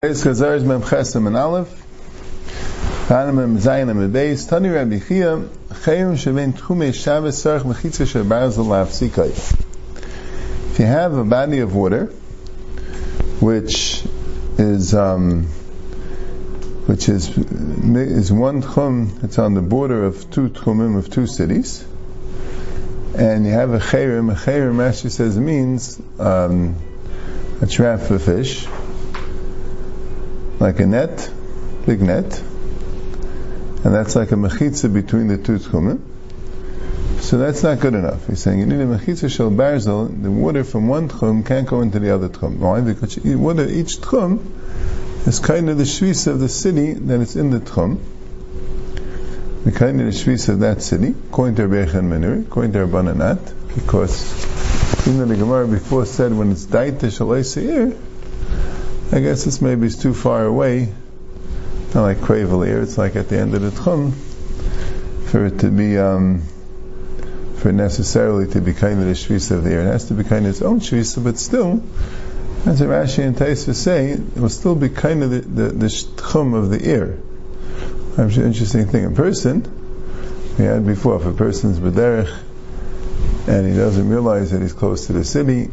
Mem Mem Beis. Tani Rabbi. Chayim. If you have a body of water, which is um, which is is one tchum, it's on the border of two tchumim of two cities, and you have a chayrim. A chayrim, Rashi says, means um, a trap for fish like a net, big net, and that's like a mechitza between the two tchumim. So that's not good enough. He's saying you need a mechitza shel barzel. The water from one tchum can't go into the other tchum. Why? Because water each tchum is kind of the shvis of the city that it's in the tchum. The kind of the shvis of that city, according to Rebbe Menuri, according to Rabbananat, because even the Gemara before said when it's daita seir, I guess this maybe is too far away. Not like Kravelier, it's like at the end of the Tchum, for it to be, um, for necessarily to be kind of the Shvisa of the air. It has to be kind of its own Shvisa, but still, as Rashi and Taisa say, it will still be kind of the, the, the Tchum of the ear. I'm sure an interesting thing. A person, we had before, if a person's Bederech, and he doesn't realize that he's close to the city,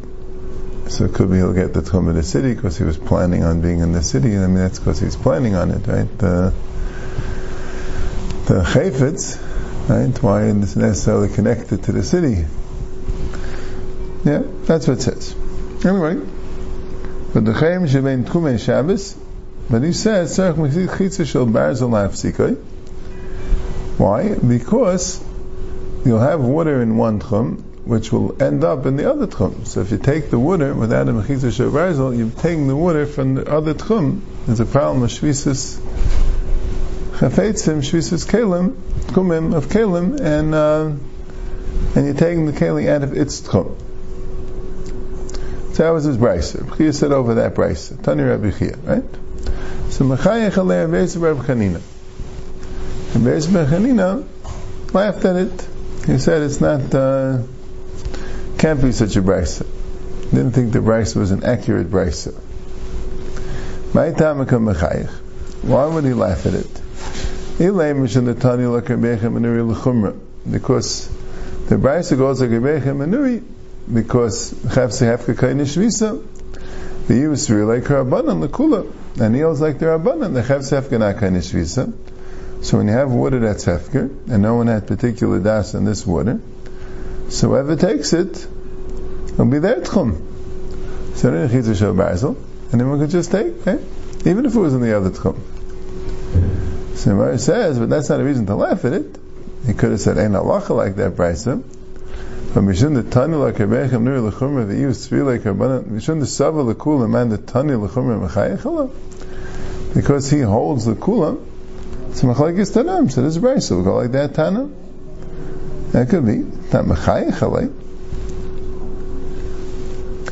so it could be he'll get the Tchum of the city because he was planning on being in the city. I mean, that's because he's planning on it, right? The, the Chayfetz, right? Why is necessarily connected to the city? Yeah, that's what it says. Anyway, but the Chayim Shebein Tchumei Shabbos, but he says, Tzarech Mechitza Chitza Shel Barzel Lafsikai. Why? Because you'll have water in one Tchum, which will end up in the other tchum. So if you take the water without a mechitza shavarzel, you're taking the water from the other tchum. There's a problem of shvisus chafetzim, shvisus kalim, tchumim of kalim, and uh, and you're taking the kalim out of its tchum. So that was his brisa. Chia said over that brisa. Tani Rabbi Chia, right? So Mechayach alei Aves Rabbi Chanina. Rabbi Chanina laughed at it. He said it's not. Uh, can't be such a brisa. Didn't think the brisa was an accurate brisa. Why would he laugh at it? Because the brisa goes like Rebechem Manuri because Chavse Hefka Kain Shvisa the Yusri like Rabbanan Lakula and was like the Rabbanan the Chavse Hefka not Kain Shvisa so when you have water that's Hefker and no one had particular das in this water so whoever takes it will be their tchum. So then chitza shel barzel, and then could just take, okay? even if it was in the other tchum. So Mary says, but that's not a reason to laugh at it. He could have said, "Ain't halacha like that, brisa." But mishun the tani like rebechem nur lechumra the use three like rabbanan mishun the sava lekula man the tani lechumra mechayechala because he holds the kula. So machlekes tanam. So this is brisa. We go like that tanam. That could be not mechayechala.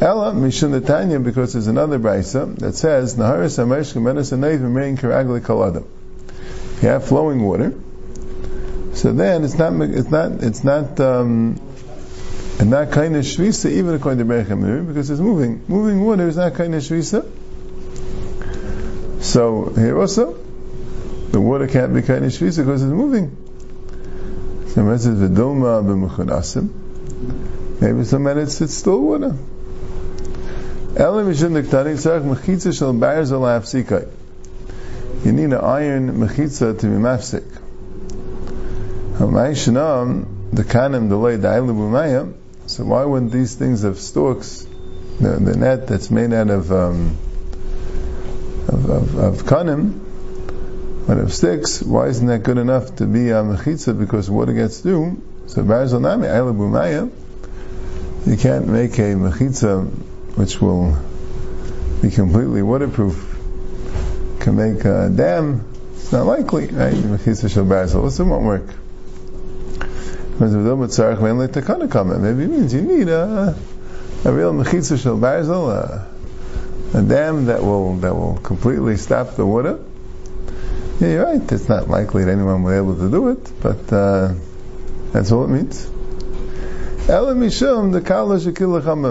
Ella Tanya because there's another brisa that says Naharis Hamesh Kemenes Anayv Rain Karagli Kaladam. You have flowing water, so then it's not it's not it's not um, and not kind of shvisa even according to Berachem because it's moving. Moving water is not kind of shvisa. So here also, the water can't be kind of shvisa because it's moving. So. Maybe some minutes it's still water. You need an iron mechitza to be mafsik. The kanim delay the So why wouldn't these things have stalks? The, the net that's made out of um, of, of, of kanim, but of sticks. Why isn't that good enough to be a mechitza? Because water gets through. So barzel nami You can't make a mechitza which will be completely waterproof, can make a dam, it's not likely, right? It won't work? Maybe it means you need a, a real mechitza shel barzel, a, a dam that will that will completely stop the water. Yeah, you're right. It's not likely that anyone will be able to do it, but uh, that's all it means. Ela mishum the kala shekilacham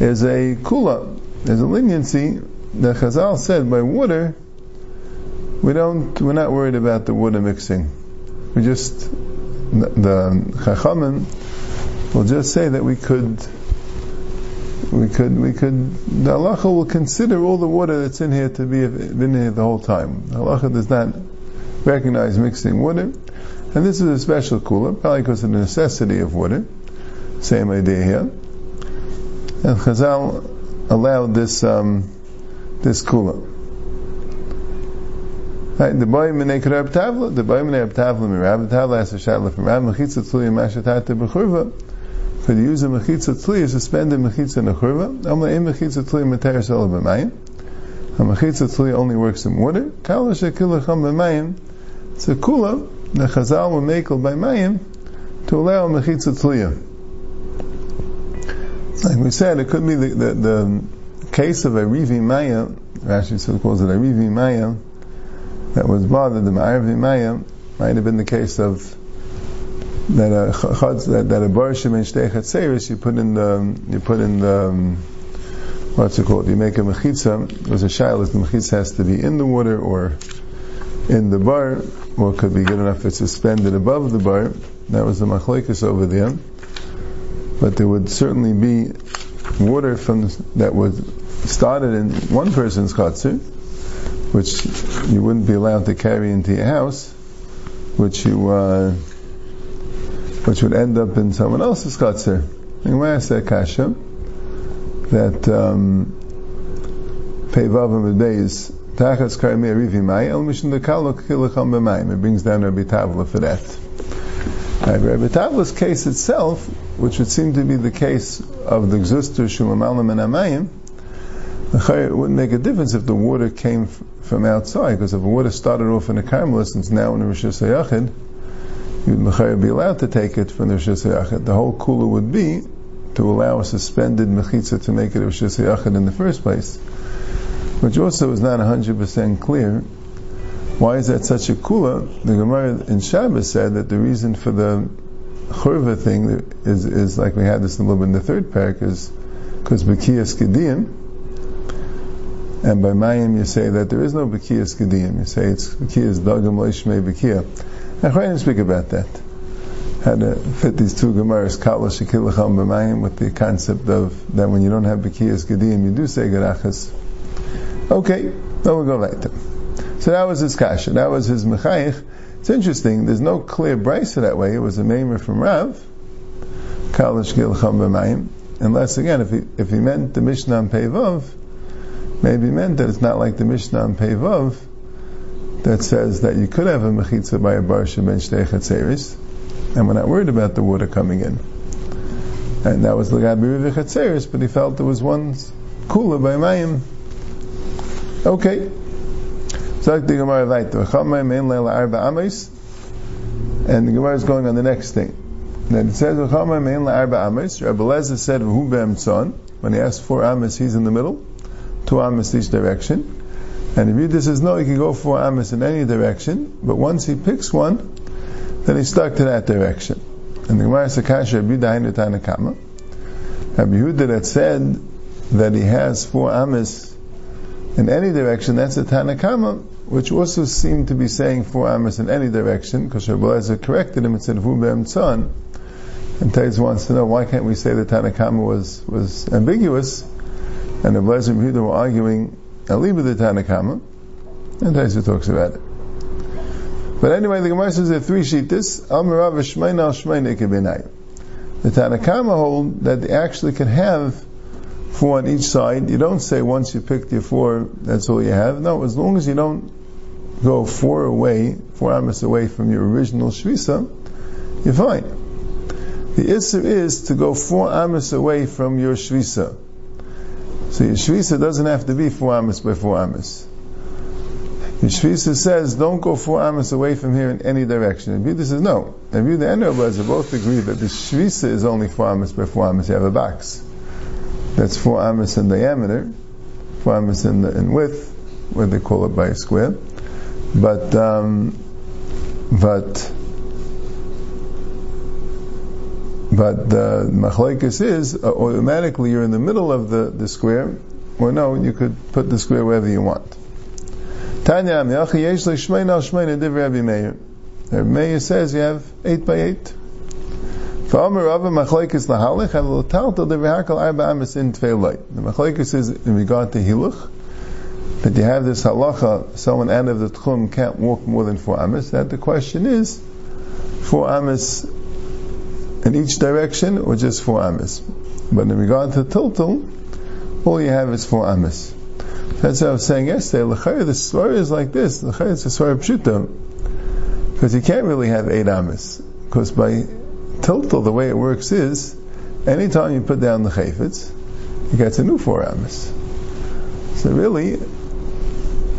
is a kula. There's a leniency the Chazal said by water, we don't, we're not worried about the water mixing. We just, the, Chachamim will just say that we could, we could, we could, the halacha will consider all the water that's in here to be been here the whole time. The halacha does not recognize mixing water. And this is a special kula, probably because of the necessity of water. Same idea here. And Chazal allowed this, um, this kula. Right, the boy minei Rab Tavla, the boy minei Tavla, mi Rab Tavla has a shatla from Rab Mechitza Tluya Mashatata Bechurva. Could use a Mechitza Tluya, suspended Mechitza Nechurva. Amla ein Mechitza Tluya Mater Shala B'mayim. A Mechitza Tluya only works in water. Kala Shekilacham B'mayim. It's a kula, the Chazal will make by Mayim to allow Mechitza Tluya. Like we said, it could be the, the, the case of a Rivi Maya, Rashi still calls it a Rivi Maya, that was bothered, the Ma'arvi Maya, might have been the case of that a chutz, that, that a barshim and shtei chatzeris, you put in the, you put in the, um, what's it called? You make a mechitza. There's a shilas. The mechitza has to be in the water or in the bar, or could be good enough it's suspended above the bar. That was the machlekes over there. But there would certainly be water from that was started in one person's chatzir, which you wouldn't be allowed to carry into your house, which you uh, which would end up in someone else's chutzner. And when I say kasha, that um, Peivav Tachas Karmi Arivi El Mishin Dekalo Kilacham. It brings down Rabbi Tavla for that. Rabbi Tavla's case itself, which would seem to be the case of the Gzuster Shumamalim and Amayim, it wouldn't make a difference if the water came from outside, because if the water started off in a Carmelist and it's now in a Rosh Hashanah, you'd be allowed to take it from the Rosh Hashanah. The whole kula would be to allow a suspended mechitza to make it a Rosh Hashanah in the first place, which also is not 100% clear. Why is that such a kula? The Gemara in Shabbos said that the reason for the churva thing is, is like we had this a little bit in the third parak, is because Bekiyas Kediyim, and by Mayim you say that there is no Bekiyas Kediyim. You say it's Bekiyas Dagam Leishmei Bekiya. I didn't speak about that. How to fit these two Gemaras, Katla Shekilacham B'mayim, with the concept of that when you don't have Bekiyas Kediyim, you do say Gerachas. Okay, then we'll go later. So that was his kasha. That was his mechayich. It's interesting. There's no clear brisa that way. It was a maimer from Rav. Unless again, if he if he meant the Mishnah on Pevov, maybe meant that it's not like the Mishnah on Pevov that says that you could have a mechitza by a bar shemen shtei chatzeris, and we're not worried about the water coming in. And that was the Gabi Chatzeris, but he felt there was one cooler by Mayim. Okay. The Gemara weiter. And the Gemara is going on the next thing. Then it says, Rabbi Lezer said, When he asked four amis, he's in the middle two amas each direction. And if you this is no, he can go four amis in any direction, but once he picks one, then he's stuck to that direction. And the Gemara Sakasha Rabbi Dainu Tanakama. Rabbi Yehuda that said that he has four amis in any direction, that's a Tanakama, which also seemed to be saying four amas in any direction, because Rabbi Lezer corrected him and said, Hu be'em tzon. And Taiz wants to know, why can't we say the Tanakama was, was ambiguous? and the Blazer and Yehuda were arguing Aliba the Tanakama, and Taisa talks about it. But anyway, the Gemara says there are three shittas. Al Mirav Shmein Al Shmein The Tanakama hold that they actually can have four on each side. You don't say once you picked your four, that's all you have. No, as long as you don't go four away, four amas away from your original shvisa, you're fine. The issue is to go four amas away from your shvisa. So your Shvisa doesn't have to be four amas by four amas. Your Shvisa says, don't go four amas away from here in any direction. And Buddha says, no. And Buddha and Rabbi both agree that the Shvisa is only four amas by four amas. You have a box. That's four amas in diameter, four amas in, in width, what they call it by a square. But, um, but, but the machlekes is uh, automatically you're in the middle of the, the square, or no, you could put the square wherever you want. Tanya Meir says you have eight by eight. Fa'omer Rabbi Machlekes taltal Div Hakal Arba Amis in Tfei The Machlekes is in regard to Hiluch that you have this halacha, someone out of the tchum can't walk more than four amis. That the question is, four amis in each direction or just four amis? But in regard to tiltul, all you have is four amis. That's what I was saying yesterday. The story is like this. L'chayr is a story pshuta. Because you can't really have eight amis. Because by tiltul, the way it works is, anytime you put down the chayfetz, you get a new four amis. So really,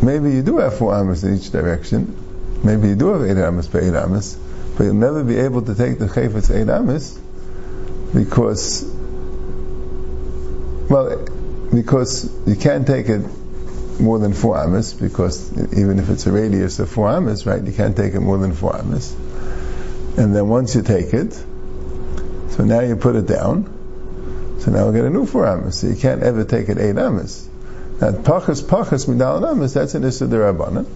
maybe you do have four amas in each direction. Maybe you do have eight amas per eight amas, but you'll never be able to take the chayfetz eight amas because, well, because you can't take it more than four amas because even if it's a radius of four amas, right, you can't take it more than four amas. And then once you take it, so now you put it down. So now we get a new four amas. So you can't ever take it eight amas. Now pachas pachas midal amas, that's an issa derabbanan.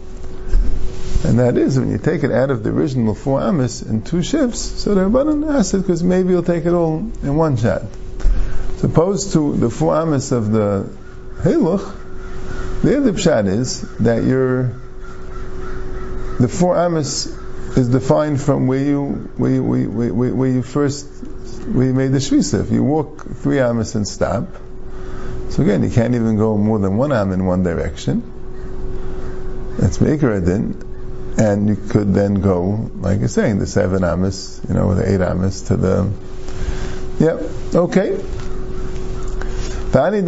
And that is when you take it out of the original four amas in two shifts, so the rabbanan asked it because maybe you'll take it all in one shot. Opposed to the four amas of the Hiluch, the other pshat is that you're the four amas is defined from where you where you, where, where, where you first where you made the shvisa. If you walk three amas and stop, so again, you can't even go more than one am in one direction. That's Mekaradin. And you could then go, like you're saying, the seven amas, you know, the eight amas to the. Yep, okay. And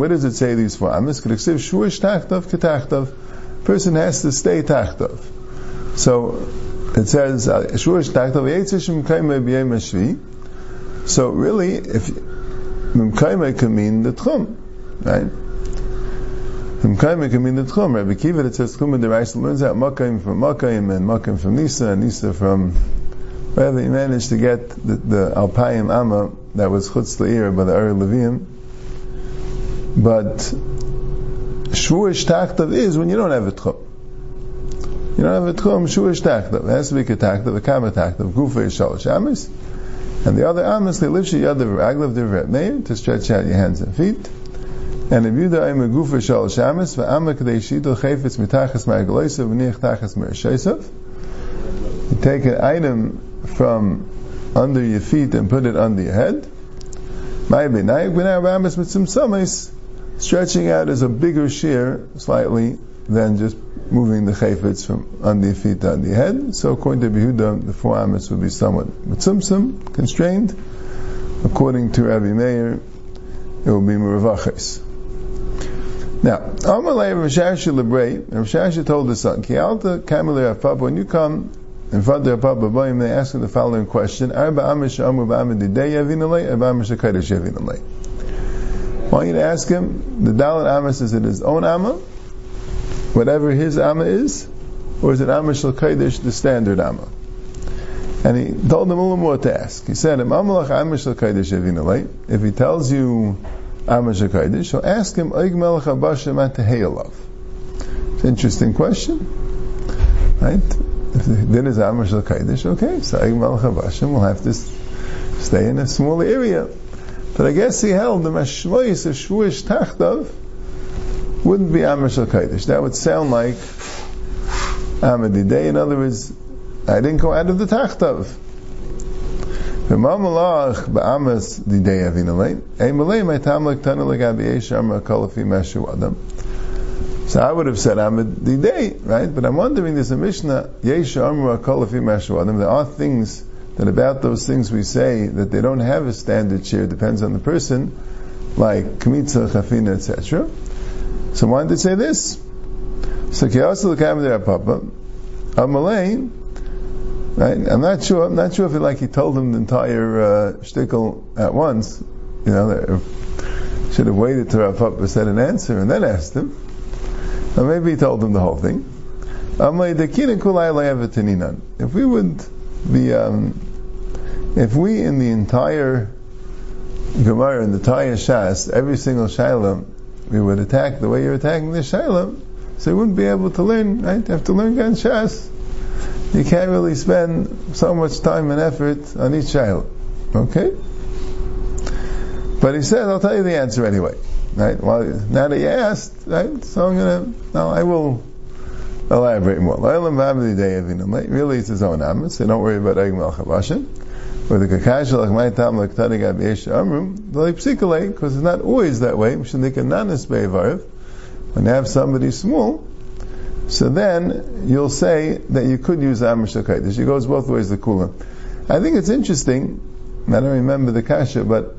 what does it say these four amas? Kriksiv shuish tachtav ketachtav. Person has to stay tachtov. So it says, uh, So really, if Mimkaima can mean the Tchum, right? Mimkaima can mean the Tchum. Rabbi Kiva, it says Tchum, and the Rice learns out Makayim from Makayim and Makayim from Nisa and Nisa from wherever he managed to get the, the Alpayim Amma that was Chutz La'ir by the Ur Levium. But Shuish Taktav is when you don't have a Tchum. You don't have a Tchum, Shuish Taktav. It has to be a Taktav, a Kama Taktav, Gufa Yishal Shamis. And the other arm is lifshi yadav raglav divret meir to stretch out your hands and feet. And if you da im gufa shal shamis va'ama kadei shito chayfetz mitachas ma'agloisav v'niach tachas me'ashaisav. You take an item from under your feet and put it under your head. Stretching out is a bigger shear, slightly, than just moving the chayfetz from under your feet to under your head. So according to Behuda, the four amos would be somewhat mitzumsum, constrained. According to Rabbi Meir, it will be muravaches. Now, Amalei Rav Shasha Lebrei, Rav Shasha told his son, Ki alta kamele Rav when you come in front of Papa, they ask him the following question, Arba amish amu ba'amid didei yavinalei, arba amish akadosh yavinalei. I want you to ask him, the Dalit Amos is it his own Amma, whatever his Amma is, or is it Amma Shal Kodesh, the standard Amma? And he told him a little more to ask. He said, If he tells you Amma Shal Kodesh, so ask him, It's an interesting question. Right? If the din is Amma Shal Kodesh, okay, so Oig Melech Abashim will have to stay in a small area. But I guess he held the Mashmois of Shvuish Tachtav, wouldn't be Amr Shal Kodesh. That would sound like Amadidei. In other words, I didn't go out of the Tachtav. So I would have said Amadidei, right? But I'm wondering, there's a Mishnah. There are things that about those things we say that they don't have a standard share, depends on the person, like Kmitza, Chafina, etc. So why did it say this? So Kiyasa L'Kam Papa, Amalei, right? I'm not sure, I'm not sure if it, like he told him the entire uh, shtickle at once, you know, should have waited till Rav Papa said an answer and then asked him. Or maybe he told him the whole thing. If we would be, um, if we in the entire Gemara in the Taya Shas, every single Shiloh, we would attack the way you're attacking the Shiloh, so you wouldn't be able to learn, right? You have to learn Gan. You can't really spend so much time and effort on each Shiloh. Okay? But he said, I'll tell you the answer anyway. Right? Well, now that you asked, right? So I'm gonna, now I will elaborate more. Really, it's his own amis, so don't worry about Egg Melchavashim. Or the kakashal my tam like taniga b'yesh amrum, like psikale, because it's not always that way. When you have somebody small, so then you'll say that you could use Amr Shakait. She goes both ways, the Kula. I think it's interesting, I don't remember the Kasha, but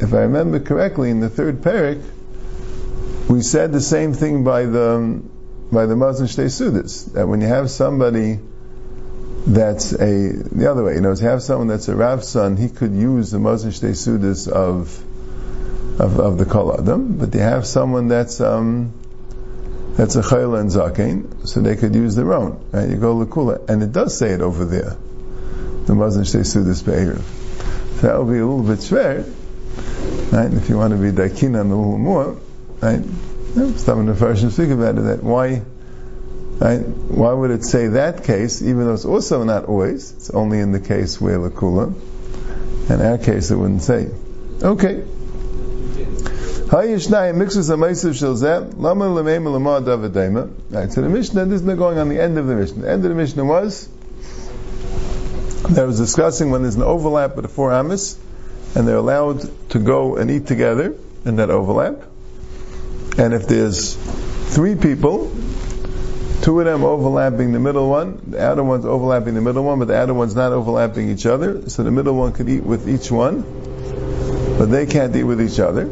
if I remember correctly, in the third parak, we said the same thing by the by the Muslim Shtei Sudas, that when you have somebody that's a the other way. You know, to have someone that's a Rav son, he could use the Muslim Shtei Sudas of of, of the Kol Adam, but they have someone that's um, that's a Chayla and Zakein, so they could use their own. Right? You go Lakula, and it does say it over there. The Muslim Shtei Sudas Be'erev. So that would be a little bit fair, right? If you want to be Daikin on a little more, right? Some of the first speak about it, that why Right? Why would it say that case, even though it's also not always? It's only in the case where lakula. In our case, it wouldn't say. Okay. Right, so the Mishnah, this is not going on the end of the Mishnah. The end of the Mishnah was that was discussing when there's an overlap with the four Amos, and they're allowed to go and eat together in that overlap. And if there's three people, two of them overlapping the middle one, the outer one's overlapping the middle one, but the outer one's not overlapping each other, so the middle one could eat with each one, but they can't eat with each other.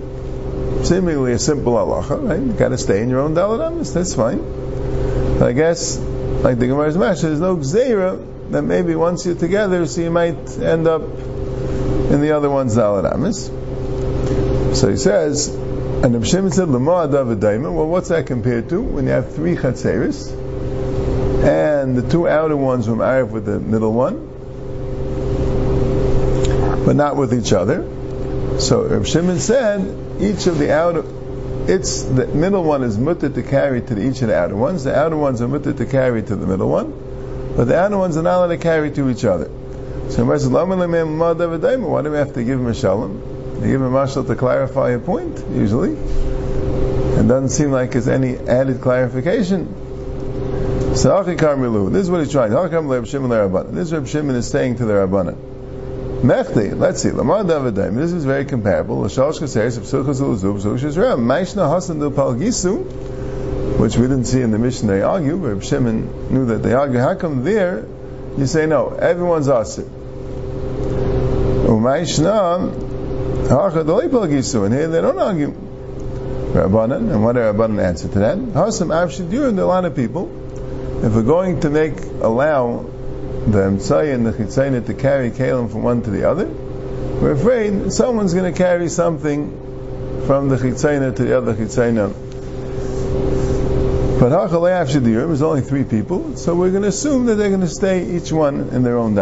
Seemingly a simple halacha, right? You gotta stay in your own daladamis, that's fine. But I guess, like the Gemara's Mash, there's no gzeira that maybe once you're together, so you might end up in the other one's daladamis. So he says, and Rav Shimon said, "Lama David Well, what's that compared to? When you have three chatzeris, and the two outer ones were married with the middle one, but not with each other. So Rav Shimon said, each of the outer, it's the middle one is mutter to carry to the, each of the outer ones. The outer ones are mutter to carry to the middle one, but the outer ones are not allowed to carry to each other. So Rav said, Why do we have to give him a shalom? They give a mashal to clarify a point, usually. It doesn't seem like it's any added clarification. So this is what he's trying. This is Reb Shimon is saying to the Rabbana. Mechti, let's see, Lamar Davidim, this is very comparable. L'shalosh kaseres Sulchas Maishna Hasan Palgisu, which we didn't see in the mission they argue, but Reb Shimon knew that they argue. How come there, you say no, everyone's Asir. Umaishna, and here they don't argue. Rabbanan, and what did Rabbanan answer to that? Hasam Avshidur, are a lot of people. If we're going to make, allow the Emtsai and the Chitzayna to carry Kalim from one to the other, we're afraid someone's going to carry something from the Chitzayna to the other Chitzayna. But Hachalei Avshidur is only three people, so we're going to assume that they're going to stay each one in their own doubt.